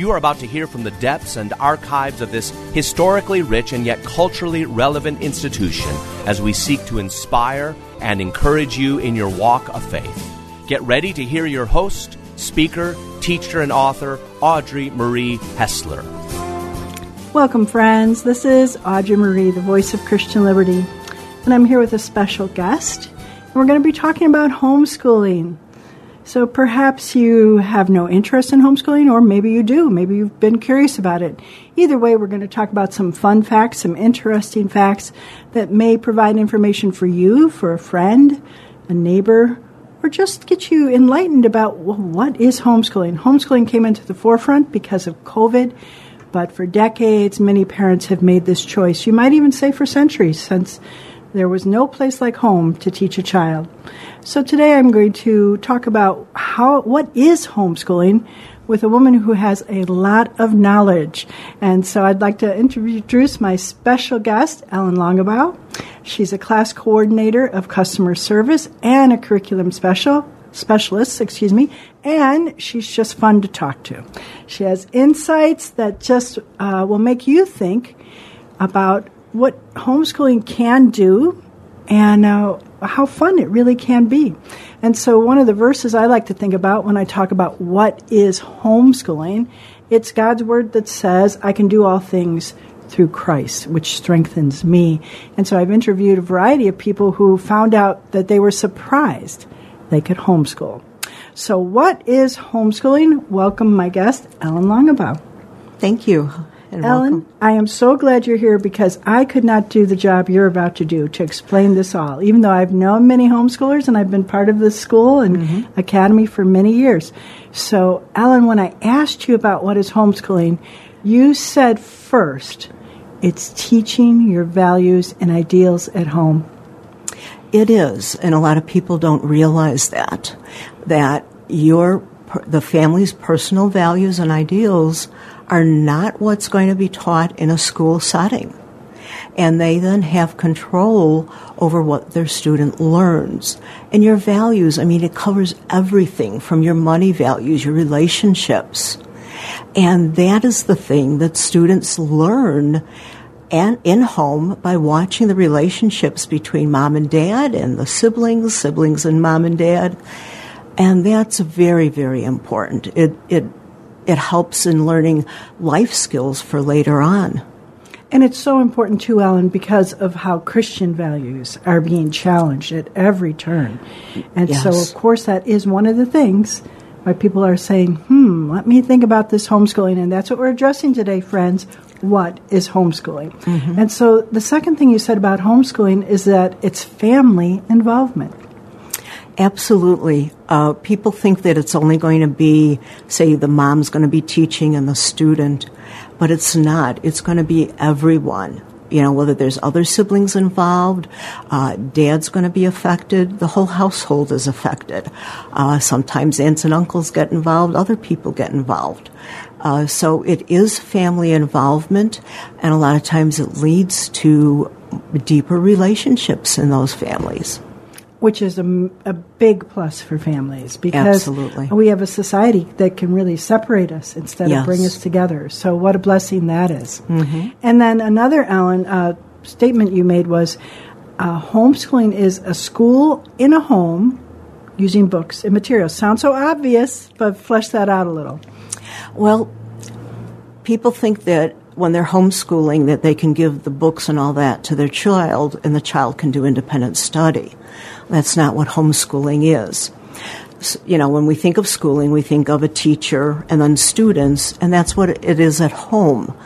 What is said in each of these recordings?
You are about to hear from the depths and archives of this historically rich and yet culturally relevant institution as we seek to inspire and encourage you in your walk of faith. Get ready to hear your host, speaker, teacher, and author, Audrey Marie Hessler. Welcome, friends. This is Audrey Marie, the voice of Christian Liberty, and I'm here with a special guest. And we're going to be talking about homeschooling. So perhaps you have no interest in homeschooling, or maybe you do. Maybe you've been curious about it. Either way, we're going to talk about some fun facts, some interesting facts that may provide information for you, for a friend, a neighbor, or just get you enlightened about well, what is homeschooling. Homeschooling came into the forefront because of COVID, but for decades, many parents have made this choice. You might even say for centuries, since there was no place like home to teach a child. So today I'm going to talk about how what is homeschooling with a woman who has a lot of knowledge. And so I'd like to introduce my special guest, Ellen Longabaugh. She's a class coordinator of customer service and a curriculum special specialist, excuse me, and she's just fun to talk to. She has insights that just uh, will make you think about what homeschooling can do and uh, how fun it really can be. And so, one of the verses I like to think about when I talk about what is homeschooling, it's God's word that says, I can do all things through Christ, which strengthens me. And so, I've interviewed a variety of people who found out that they were surprised they could homeschool. So, what is homeschooling? Welcome, my guest, Ellen Longabaugh. Thank you and Ellen, welcome. I am so glad you're here because I could not do the job you're about to do to explain this all, even though I've known many homeschoolers and I've been part of this school and mm-hmm. academy for many years. So, Ellen, when I asked you about what is homeschooling, you said first it's teaching your values and ideals at home. It is, and a lot of people don't realize that that your the family's personal values and ideals are not what's going to be taught in a school setting. And they then have control over what their student learns. And your values, I mean, it covers everything from your money values, your relationships. And that is the thing that students learn and in home by watching the relationships between mom and dad and the siblings, siblings and mom and dad. And that's very, very important. It, it it helps in learning life skills for later on. And it's so important too, Ellen, because of how Christian values are being challenged at every turn. And yes. so, of course, that is one of the things why people are saying, hmm, let me think about this homeschooling. And that's what we're addressing today, friends. What is homeschooling? Mm-hmm. And so, the second thing you said about homeschooling is that it's family involvement. Absolutely. Uh, people think that it's only going to be, say, the mom's going to be teaching and the student, but it's not. It's going to be everyone. you know, whether there's other siblings involved, uh, dad's going to be affected, the whole household is affected. Uh, sometimes aunts and uncles get involved, other people get involved. Uh, so it is family involvement, and a lot of times it leads to deeper relationships in those families which is a, a big plus for families because Absolutely. we have a society that can really separate us instead Yes. of bring us together. So, what a blessing that is. Mm-hmm. And then another, Ellen, uh, statement you made was uh, homeschooling is a school in a home using books and materials. Sounds so obvious, but flesh that out a little. Well, people think that when they're homeschooling that they can give the books and all that to their child and the child can do independent study. That's not what homeschooling is. You know, when we think of schooling, we think of a teacher and then students, and that's what it is at home.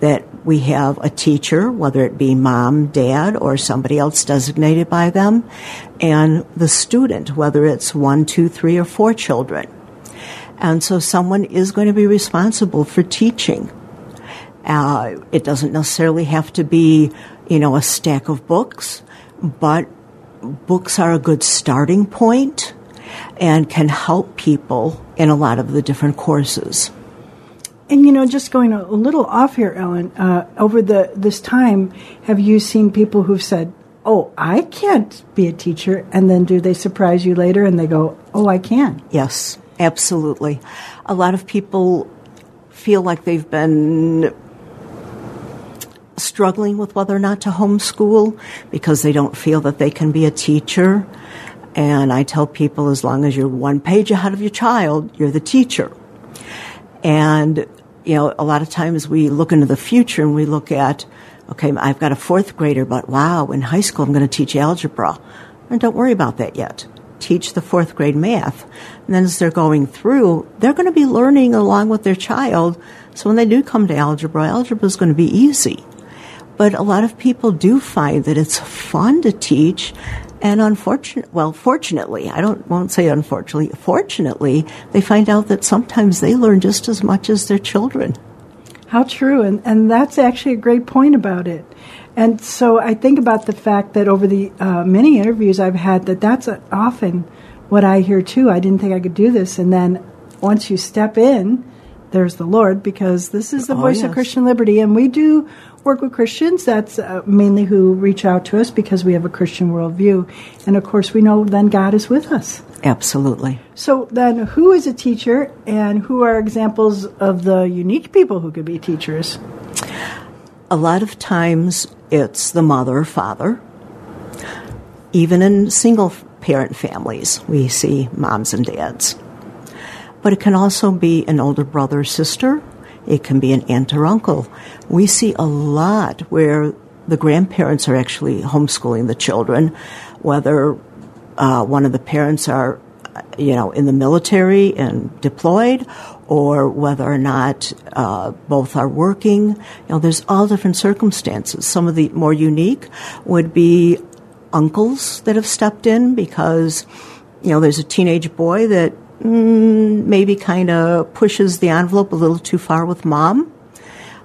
That we have a teacher, whether it be mom, dad, or somebody else designated by them, and the student, whether it's one, two, three, or four children. And so someone is going to be responsible for teaching. Uh, it doesn't necessarily have to be, you know, a stack of books, but books are a good starting point and can help people in a lot of the different courses. And you know, just going a, little off here, Ellen. Uh, over the this time, have you seen people who've said, "Oh, I can't be a teacher," and then do they surprise you later and they go, "Oh, I can." Yes, absolutely. A lot of people feel like they've been struggling with whether or not to homeschool because they don't feel that they can be a teacher. And I tell people as long as you're one page ahead of your child, you're the teacher. And, you know, a lot of times we look into the future and we look at, okay, I've got a fourth grader, but wow, in high school I'm going to teach algebra. And don't worry about that yet. Teach the fourth grade math. And then as they're going through, they're going to be learning along with their child. So when they do come to algebra, algebra is going to be easy. But a lot of people do find that it's fun to teach. And unfortunately, well, fortunately, I don't won't say unfortunately. Fortunately, they find out that sometimes they learn just as much as their children. How true, and and that's actually a great point about it. And so I think about the fact that over the uh, many interviews I've had, that that's often what I hear too. I didn't think I could do this, and then once you step in, there's the Lord, because this is the Oh, voice of. Christian liberty, and we do work with Christians. That's uh, mainly who reach out to us because we have a Christian worldview, and of course we know then God is with us. Absolutely. So then, who is a teacher, and who are examples of the unique people who could be teachers? A lot of times it's the mother or father. Even in single parent families, we see moms and dads. But it can also be an older brother or sister. It can be an aunt or uncle. We see a lot where the grandparents are actually homeschooling the children, whether uh, one of the parents are, you know, in the military and deployed, or whether or not uh, both are working. You know, there's all different circumstances. Some of the more unique would be uncles that have stepped in because, you know, there's a teenage boy that mm, maybe kind of pushes the envelope a little too far with mom.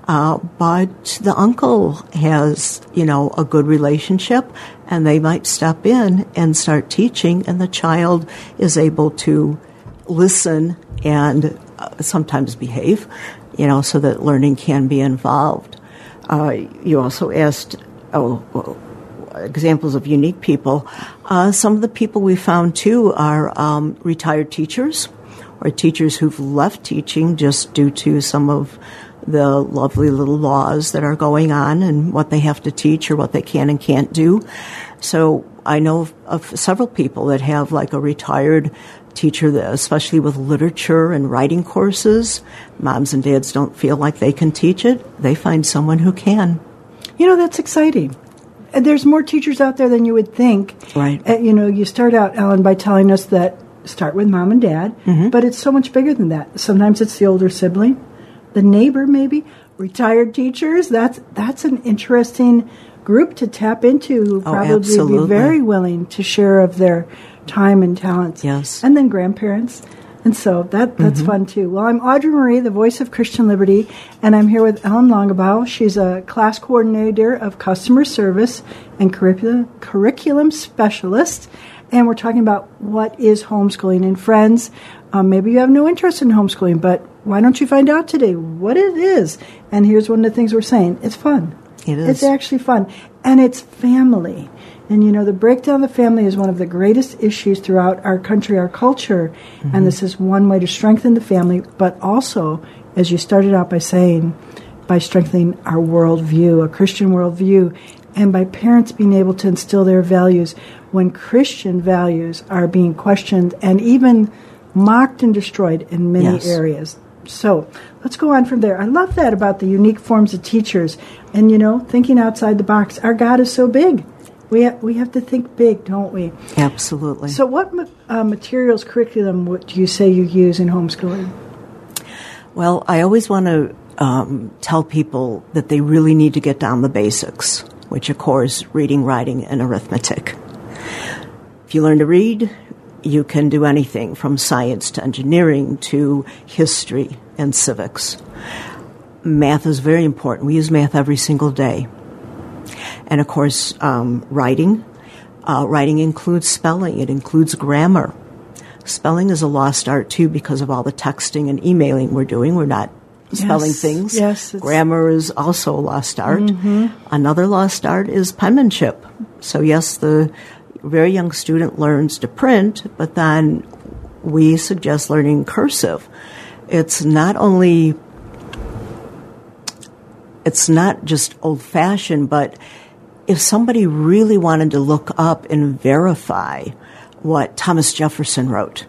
Uh, but the uncle has, you know, a good relationship, and they might step in and start teaching, and the child is able to listen and uh, sometimes behave, you know, so that learning can be involved. Uh, you also asked, oh, well, examples of unique people. Uh, some of the people we found too are um, retired teachers or teachers who've left teaching just due to some of the lovely little laws that are going on and what they have to teach or what they can and can't do. So I know of, of several people that have like a retired teacher, that, especially with literature and writing courses. Moms and dads don't feel like they can teach it. They find someone who can. You know, that's exciting. And There's more teachers out there than you would think. Right. Uh, you know, you start out, Ellen, by telling us that start with mom and dad, but it's so much bigger than that. Sometimes it's the older sibling, the neighbor, maybe retired teachers. That's that's an interesting group to tap into. Who Oh, probably be very willing to share of their time and talents. Yes. and then grandparents. And so that that's Mm-hmm. fun too. Well, I'm Audrey Marie, the voice of Christian Liberty, and I'm here with Ellen Longabaugh. She's a class coordinator of customer service and curriculum curriculum specialist. And we're talking about what is homeschooling. And friends, um, maybe you have no interest in homeschooling, but why don't you find out today what it is? And here's one of the things we're saying: it's fun. It is. It's actually fun, and it's family. And you know, the breakdown of the family is one of the greatest issues throughout our country, our culture. Mm-hmm. And this is one way to strengthen the family, but also, as you started out by saying, by strengthening our worldview, a Christian worldview, and by parents being able to instill their values when Christian values are being questioned and even mocked and destroyed in many Yes. areas. So let's go on from there. I love that about the unique forms of teachers, and you know, thinking outside the box. Our God is so big. We ha- we have to think big, don't we? Absolutely. So, what ma- uh, materials, curriculum, would you say you use in homeschooling? Well, I always want to um, tell people that they really need to get down the basics, which, of course, reading, writing, and arithmetic. If you learn to read, you can do anything from science to engineering to history and civics. Math is very important. We use math every single day. And of course, um, writing. Uh, writing includes spelling, it includes grammar. Spelling is a lost art too because of all the texting and emailing we're doing. We're not spelling Yes, things. yes, Grammar is also a lost art. Another lost art is penmanship. So, yes, the very young student learns to print, but then we suggest learning cursive. It's not only it's not just old fashioned, but if somebody really wanted to look up and verify what Thomas Jefferson wrote,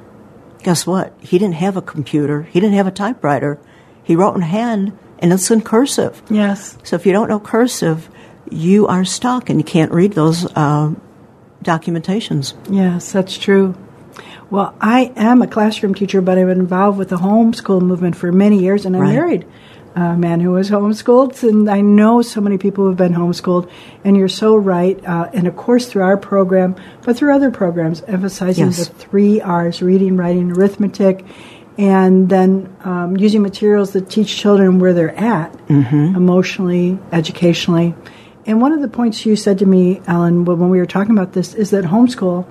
guess what? He didn't have a computer, he didn't have a typewriter. He wrote in hand, and it's in cursive. Yes. So if you don't know cursive, you are stuck and you can't read those uh, documentations. Yes, that's true. Well, I am a classroom teacher, but I've been involved with the homeschool movement for many years, and I'm Right. married a man who was homeschooled, and I know so many people who have been homeschooled, and you're so right. Uh, and of course, through our program, but through other programs, emphasizing Yes. the three R's reading, writing, arithmetic. And then um, using materials that teach children where they're at, emotionally, educationally. And one of the points you said to me, Ellen, when we were talking about this, is that homeschool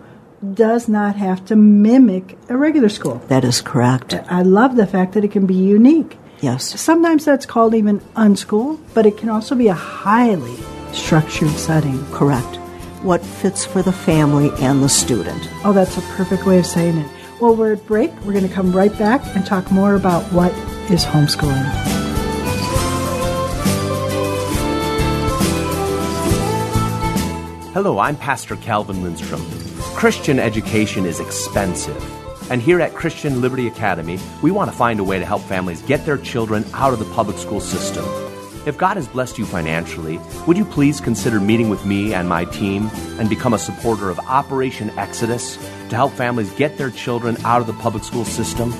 does not have to mimic a regular school. That is correct. I love the fact that it can be unique. Yes. Sometimes that's called even unschool, but it can also be a highly structured setting. Correct. What fits for the family and the student. Oh, that's a perfect way of saying it. Well, we're at break. We're going to come right back and talk more about what is homeschooling. Hello, I'm Pastor Calvin Lindstrom. Christian education is expensive. And here at Christian Liberty Academy, we want to find a way to help families get their children out of the public school system. If God has blessed you financially, would you please consider meeting with me and my team and become a supporter of Operation Exodus to help families get their children out of the public school system?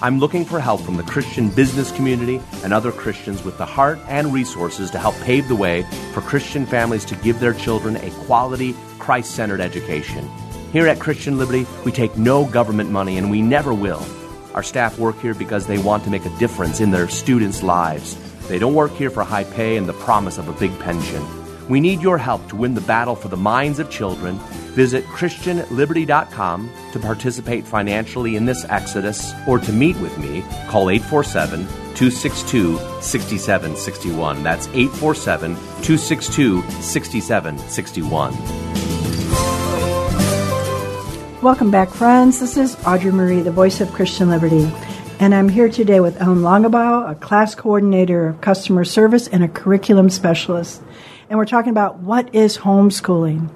I'm looking for help from the Christian business community and other Christians with the heart and resources to help pave the way for Christian families to give their children a quality, Christ centered education. Here at Christian Liberty, we take no government money and we never will. Our staff work here because they want to make a difference in their students' lives. They don't work here for high pay and the promise of a big pension. We need your help to win the battle for the minds of children. Visit ChristianLiberty.com to participate financially in this exodus or to meet with me. Call 847 262 6761. That's 847 262 6761. Welcome back, friends. This is Audrey Marie, the voice of Christian Liberty. And I'm here today with Ellen Longabaugh, a class coordinator of customer service and a curriculum specialist. And we're talking about what is homeschooling.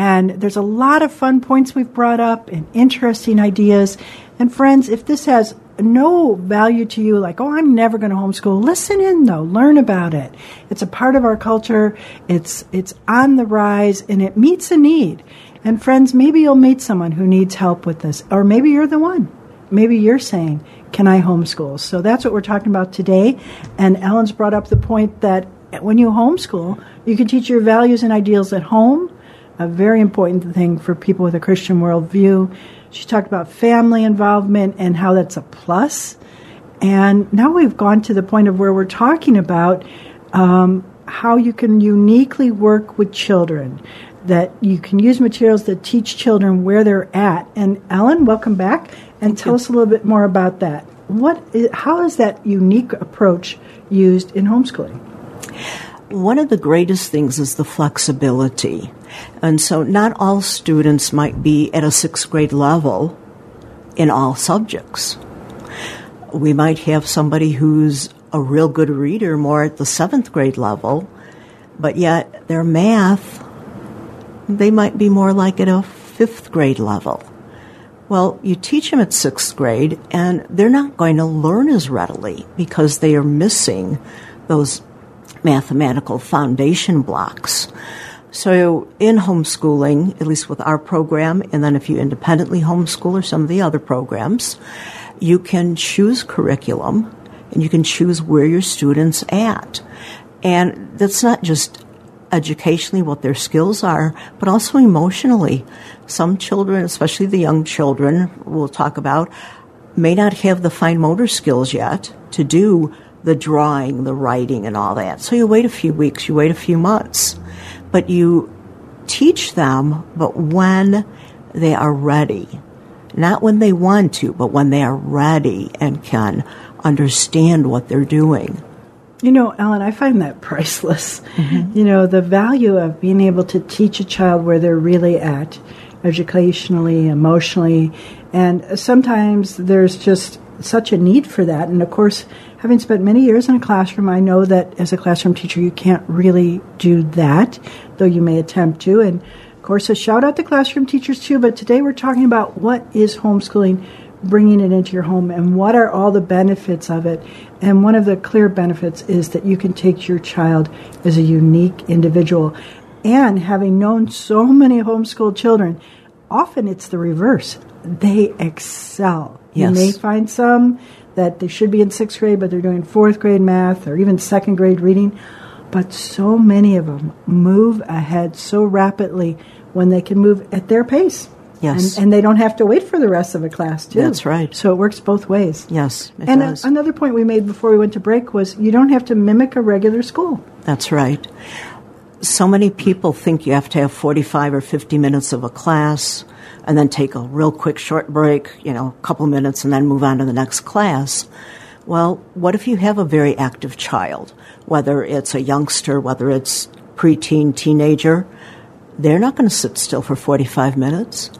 And there's a lot of fun points we've brought up and interesting ideas. And friends, if this has no value to you, like, oh, I'm never going to homeschool, listen in though, learn about it. It's a part of our culture. It's, it's on the rise and it meets a need. And friends, maybe you'll meet someone who needs help with this, or maybe you're the one. Maybe you're saying, Can I homeschool? So that's what we're talking about today. And Ellen's brought up the point that when you homeschool, you can teach your values and ideals at home, a very important thing for people with a Christian worldview. She talked about family involvement and how that's a plus. And now we've gone to the point of where we're talking about um, how you can uniquely work with children, that you can use materials that teach children where they're at. And Ellen, welcome back, and tell us a little bit more about that. What is, how is that unique approach used in homeschooling? One of the greatest things is the flexibility. And so not all students might be at a sixth grade level in all subjects. We might have somebody who's a real good reader more at the seventh grade level, but yet their math, they might be more like at a fifth grade level. Well, you teach them at sixth grade, and they're not going to learn as readily because they are missing those mathematical foundation blocks. So, in homeschooling, at least with our program, and then if you independently homeschool or some of the other programs, you can choose curriculum and you can choose where your students at. And that's not just educationally what their skills are, but also emotionally. Some children, especially the young children we'll talk about, may not have the fine motor skills yet to do the drawing, the writing, and all that. So you wait a few weeks, you wait a few months, but you teach them, but when they are ready. Not when they want to, but when they are ready and can understand what they're doing. You know, Ellen, I find that priceless. Mm-hmm. You know, the value of being able to teach a child where they're really at, educationally, emotionally, and sometimes there's just such a need for that. And of course, having spent many years in a classroom, I know that as a classroom teacher, you can't really do that, though you may attempt to. And of course, a shout out to classroom teachers too. But today we're talking about what is homeschooling bringing it into your home and what are all the benefits of it. And one of the clear benefits is that you can take your child as a unique individual. And having known so many homeschooled children, often it's the reverse. They excel. Yes. You may find some that they should be in sixth grade, but they're doing fourth grade math or even second grade reading. But so many of them move ahead so rapidly when they can move at their pace. Yes. And, and, they don't have to wait for the rest of the class, too. That's right. So it works both ways. Yes. and uh, a, another point we made before we went to break was you don't have to mimic a regular school. That's right. So many people think you have to have 45 or 50 minutes of a class and then take a real quick short break, you know, a couple minutes, and then move on to the next class. Well, what if you have a very active child, whether it's a youngster, whether it's preteen, teenager? they're not going to sit still for 45 minutes.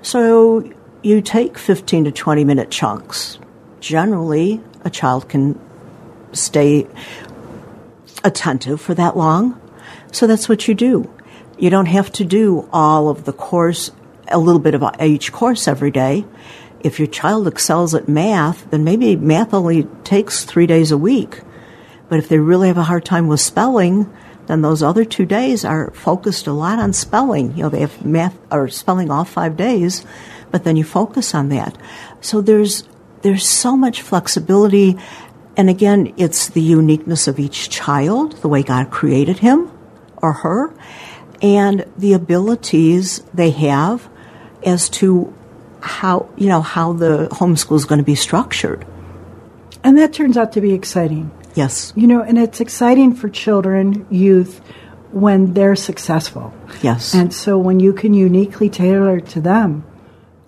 So you take 15 to 20 minute chunks. Generally, a child can stay attentive for that long. So that's what you do. You don't have to do all of the course, a little bit of each course every day. If your child excels at math, then maybe math only takes three days a week. But if they really have a hard time with spelling, then those other two days are focused a lot on spelling. You know, they have math or spelling all five days, but then you focus on that. So there's there's so much flexibility, and again, it's the uniqueness of each child, the way God created him or her, and the abilities they have as to how you know how the homeschool is going to be structured. And that turns out to be exciting. Yes. You know, and it's exciting for children, youth, when they're successful. Yes. And so when you can uniquely tailor to them,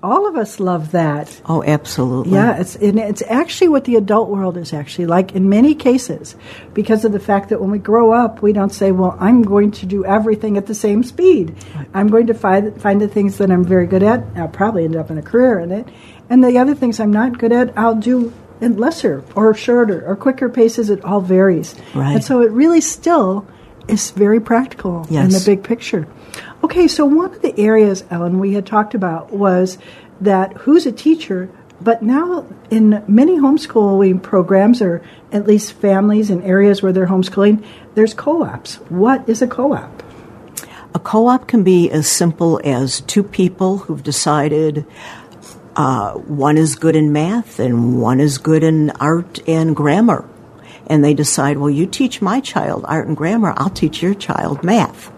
all of us love that. Oh, absolutely. Yeah, it's and it's actually what the adult world is actually like in many cases, because of the fact that when we grow up, we don't say, "Well, I'm going to do everything at the same speed. I'm going to find find the things that I'm very good at. I'll probably end up in a career in it, and the other things I'm not good at, I'll do in lesser or shorter or quicker paces. It all varies. Right. And so it really still is very practical yes. in the big picture. Okay, so one of the areas, Ellen, we had talked about was that who's a teacher, but now in many homeschooling programs, or at least families in areas where they're homeschooling, there's co ops. What is a co op? A co op can be as simple as two people who've decided uh, one is good in math and one is good in art and grammar. And they decide, well, you teach my child art and grammar, I'll teach your child math.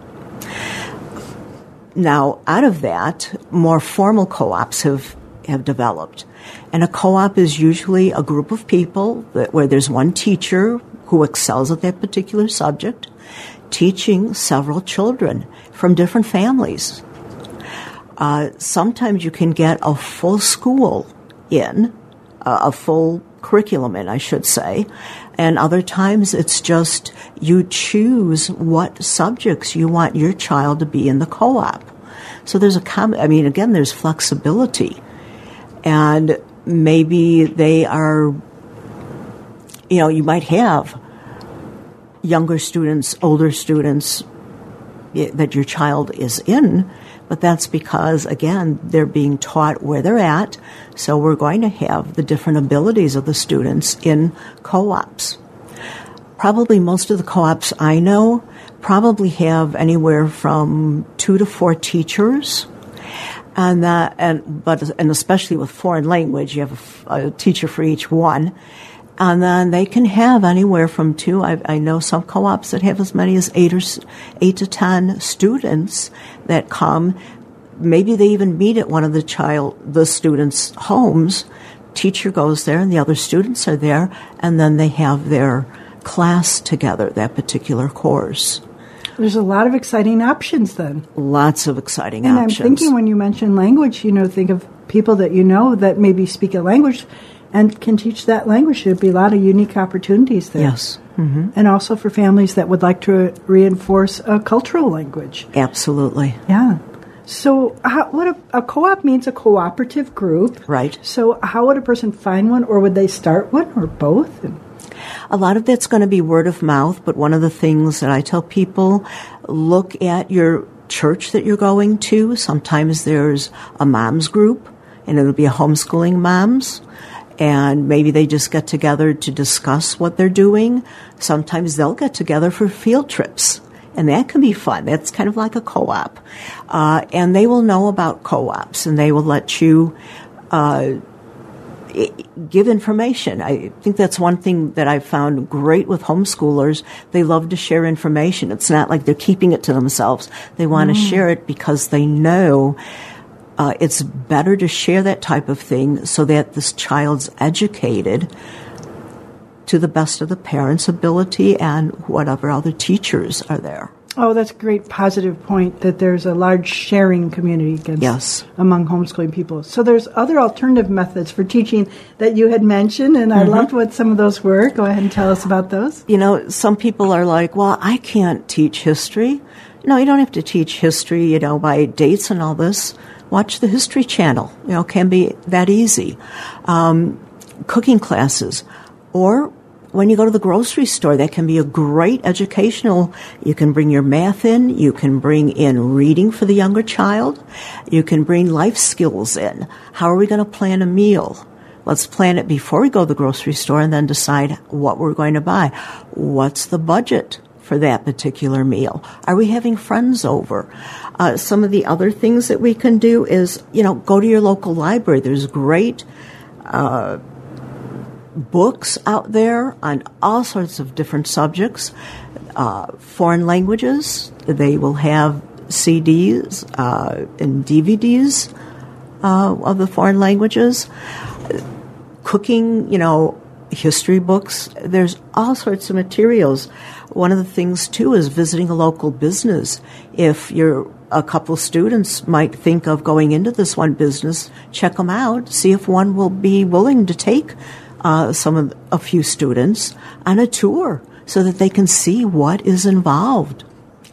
Now, out of that, more formal co ops have have developed. And a co-op is usually a group of people that, where there's one teacher who excels at that particular subject, teaching several children from different families. Uh, sometimes you can get a full school in, uh, a full curriculum in, I should say, and other times it's just you choose what subjects you want your child to be in the co-op. So there's a com- I mean, again, there's flexibility, and maybe they are, you know, you might have younger students, older students eh, that your child is in, but that's because, again, they're being taught where they're at. So we're going to have the different abilities of the students in co ops. Probably most of the co ops I know probably have anywhere from two to four teachers. And that, and, but, and especially with foreign language, you have a, a teacher for each one. And then they can have anywhere from two. I, I, know some co-ops that have as many as eight or eight to ten students that come. Maybe they even meet at one of the child the students' homes. Teacher goes there, and the other students are there, and then they have their class together. That particular course. There's a lot of exciting options then. Lots of exciting and options. And I'm thinking when you mention language, you know, think of people that you know that maybe speak a language and can teach that language. There'd be a lot of unique opportunities there. Yes. Mm-hmm. And also for families that would like to reinforce a cultural language. Absolutely. Yeah. So, how, what a, a, co-op means a cooperative group, right? So, how would a person find one, or would they start one, or both? A lot of that's going to be word of mouth, but one of the things that I tell people look at your church that you're going to. Sometimes there's a moms group, and it'll be a homeschooling moms and maybe they just get together to discuss what they're doing. Sometimes they'll get together for field trips. And that can be fun. That's kind of like a co-op. Uh, and they will know about co-ops and they will let you, uh, give information. I think that's one thing that I've found great with homeschoolers. They love to share information. It's not like they're keeping it to themselves. They want to mm. share it because they know uh, it's better to share that type of thing so that this child's educated to the best of the parents' ability and whatever other teachers are there. Oh, that's a great positive point that there's a large sharing community against, yes. among homeschooling people. So there's other alternative methods for teaching that you had mentioned, and I mm-hmm. loved what some of those were. Go ahead and tell us about those. You know, some people are like, well, I can't teach history. No, you don't have to teach history, you know, by dates and all this watch the History Channel. You know, can be that easy. Um, cooking classes, or when you go to the grocery store, that can be a great educational. You can bring your math in. You can bring in reading for the younger child. You can bring life skills in. How are we going to plan a meal? Let's plan it before we go to the grocery store and then decide what we're going to buy. What's the budget? For that particular meal? Are we having friends over? Uh, some of the other things that we can do is, you know, go to your local library. There's great uh, books out there on all sorts of different subjects. Uh, foreign languages, they will have CDs uh, and DVDs uh, of the foreign languages. Cooking, you know, history books. There's all sorts of materials. One of the things too is visiting a local business. If you're a couple students might think of going into this one business, check them out, see if one will be willing to take uh, some of a few students on a tour so that they can see what is involved.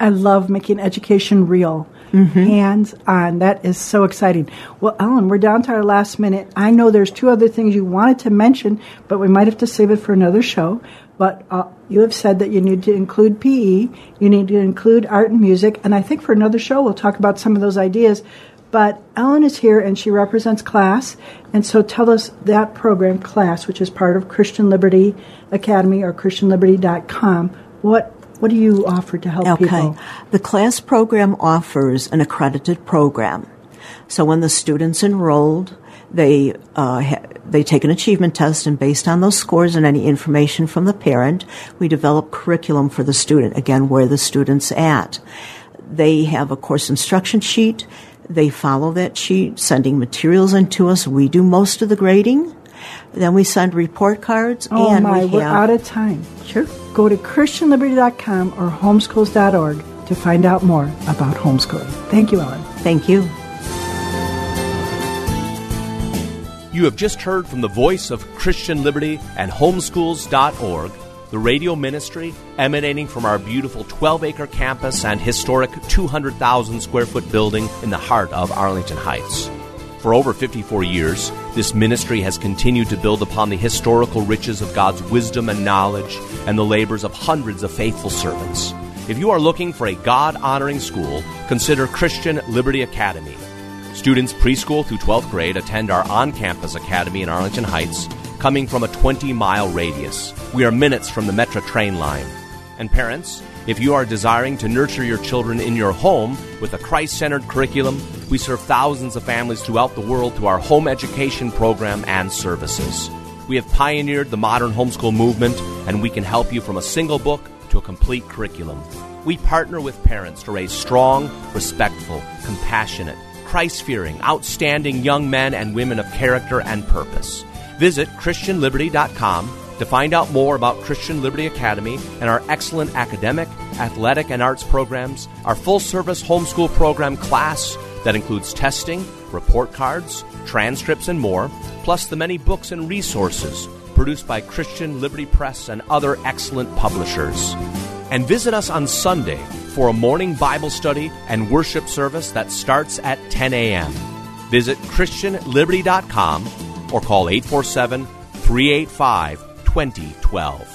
I love making education real. Mm-hmm. Hands on. That is so exciting. Well, Ellen, we're down to our last minute. I know there's two other things you wanted to mention, but we might have to save it for another show. But uh, you have said that you need to include PE, you need to include art and music, and I think for another show we'll talk about some of those ideas. But Ellen is here and she represents class, and so tell us that program, class, which is part of Christian Liberty Academy or ChristianLiberty.com. What what do you offer to help okay. people? The class program offers an accredited program. So when the students enrolled, they uh, ha- they take an achievement test, and based on those scores and any information from the parent, we develop curriculum for the student. Again, where the student's at. they have a course instruction sheet. They follow that sheet, sending materials in to us. We do most of the grading. Then we send report cards. Oh and my, we we're have, out of time. Sure. Go to ChristianLiberty.com or homeschools.org to find out more about homeschooling. Thank you, Ellen. Thank you. You have just heard from the voice of Christian Liberty and homeschools.org, the radio ministry emanating from our beautiful 12 acre campus and historic 200,000 square foot building in the heart of Arlington Heights. For over 54 years, this ministry has continued to build upon the historical riches of God's wisdom and knowledge and the labors of hundreds of faithful servants. If you are looking for a God honoring school, consider Christian Liberty Academy. Students preschool through 12th grade attend our on campus academy in Arlington Heights, coming from a 20 mile radius. We are minutes from the Metra train line. And parents, if you are desiring to nurture your children in your home with a Christ centered curriculum, we serve thousands of families throughout the world through our home education program and services. We have pioneered the modern homeschool movement, and we can help you from a single book to a complete curriculum. We partner with parents to raise strong, respectful, compassionate, Christ fearing, outstanding young men and women of character and purpose. Visit ChristianLiberty.com to find out more about Christian Liberty Academy and our excellent academic, athletic, and arts programs, our full service homeschool program class that includes testing, report cards, transcripts, and more, plus the many books and resources produced by Christian Liberty Press and other excellent publishers. And visit us on Sunday for a morning Bible study and worship service that starts at 10 a.m. Visit ChristianLiberty.com or call 847 385 2012.